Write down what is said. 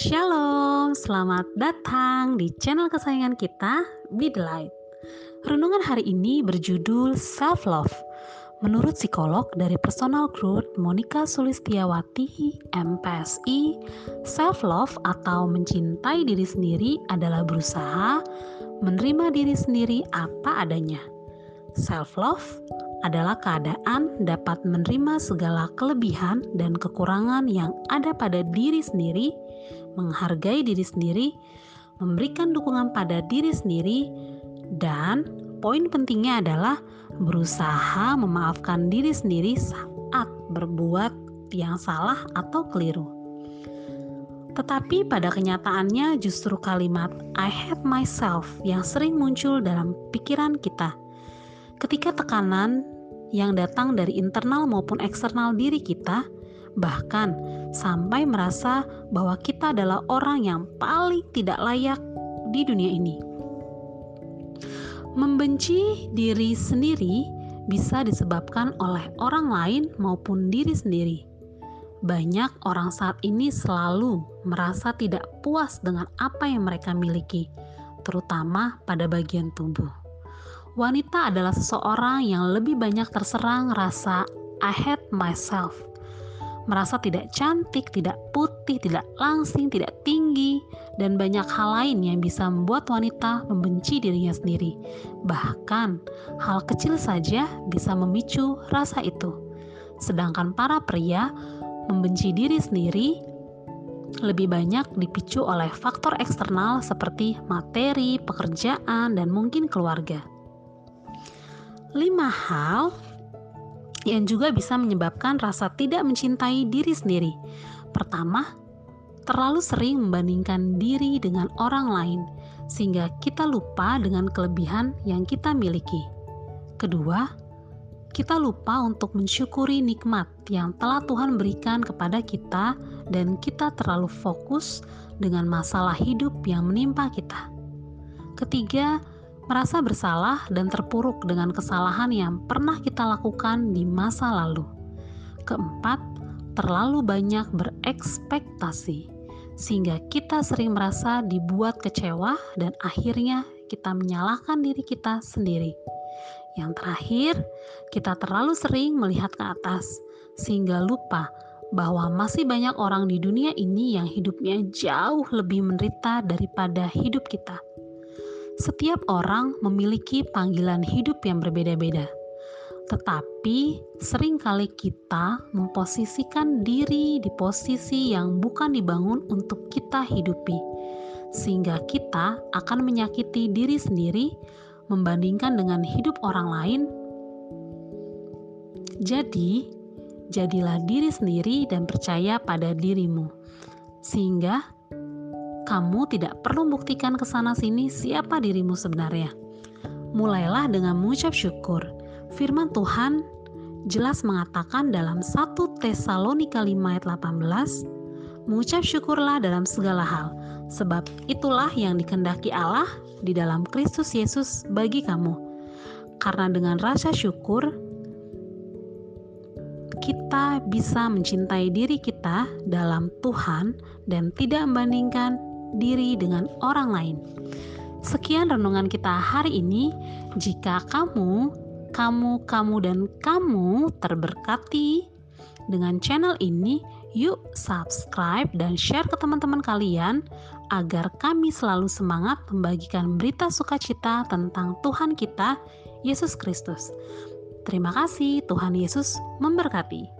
Shalom, selamat datang di channel kesayangan kita, Be The Light. Renungan hari ini berjudul Self Love. Menurut psikolog dari Personal Growth Monica Sulistiawati, MPSI, self love atau mencintai diri sendiri adalah berusaha menerima diri sendiri apa adanya. Self love adalah keadaan dapat menerima segala kelebihan dan kekurangan yang ada pada diri sendiri, menghargai diri sendiri, memberikan dukungan pada diri sendiri, dan poin pentingnya adalah berusaha memaafkan diri sendiri saat berbuat yang salah atau keliru. Tetapi pada kenyataannya justru kalimat I hate myself yang sering muncul dalam pikiran kita Ketika tekanan yang datang dari internal maupun eksternal diri kita, bahkan sampai merasa bahwa kita adalah orang yang paling tidak layak di dunia ini. Membenci diri sendiri bisa disebabkan oleh orang lain maupun diri sendiri. Banyak orang saat ini selalu merasa tidak puas dengan apa yang mereka miliki, terutama pada bagian tubuh wanita adalah seseorang yang lebih banyak terserang rasa I hate myself. Merasa tidak cantik, tidak putih, tidak langsing, tidak tinggi, dan banyak hal lain yang bisa membuat wanita membenci dirinya sendiri. Bahkan, hal kecil saja bisa memicu rasa itu. Sedangkan para pria membenci diri sendiri lebih banyak dipicu oleh faktor eksternal seperti materi, pekerjaan, dan mungkin keluarga lima hal yang juga bisa menyebabkan rasa tidak mencintai diri sendiri. Pertama, terlalu sering membandingkan diri dengan orang lain, sehingga kita lupa dengan kelebihan yang kita miliki. Kedua, kita lupa untuk mensyukuri nikmat yang telah Tuhan berikan kepada kita, dan kita terlalu fokus dengan masalah hidup yang menimpa kita. Ketiga, merasa bersalah dan terpuruk dengan kesalahan yang pernah kita lakukan di masa lalu. Keempat, terlalu banyak berekspektasi, sehingga kita sering merasa dibuat kecewa dan akhirnya kita menyalahkan diri kita sendiri. Yang terakhir, kita terlalu sering melihat ke atas, sehingga lupa bahwa masih banyak orang di dunia ini yang hidupnya jauh lebih menderita daripada hidup kita. Setiap orang memiliki panggilan hidup yang berbeda-beda. Tetapi sering kali kita memposisikan diri di posisi yang bukan dibangun untuk kita hidupi. Sehingga kita akan menyakiti diri sendiri membandingkan dengan hidup orang lain. Jadi, jadilah diri sendiri dan percaya pada dirimu. Sehingga kamu tidak perlu buktikan ke sana sini siapa dirimu sebenarnya. Mulailah dengan mengucap syukur. Firman Tuhan jelas mengatakan dalam 1 Tesalonika 5 ayat 18, mengucap syukurlah dalam segala hal, sebab itulah yang dikendaki Allah di dalam Kristus Yesus bagi kamu. Karena dengan rasa syukur, kita bisa mencintai diri kita dalam Tuhan dan tidak membandingkan diri dengan orang lain. Sekian renungan kita hari ini. Jika kamu, kamu, kamu, dan kamu terberkati dengan channel ini, yuk subscribe dan share ke teman-teman kalian agar kami selalu semangat membagikan berita sukacita tentang Tuhan kita, Yesus Kristus. Terima kasih, Tuhan Yesus memberkati.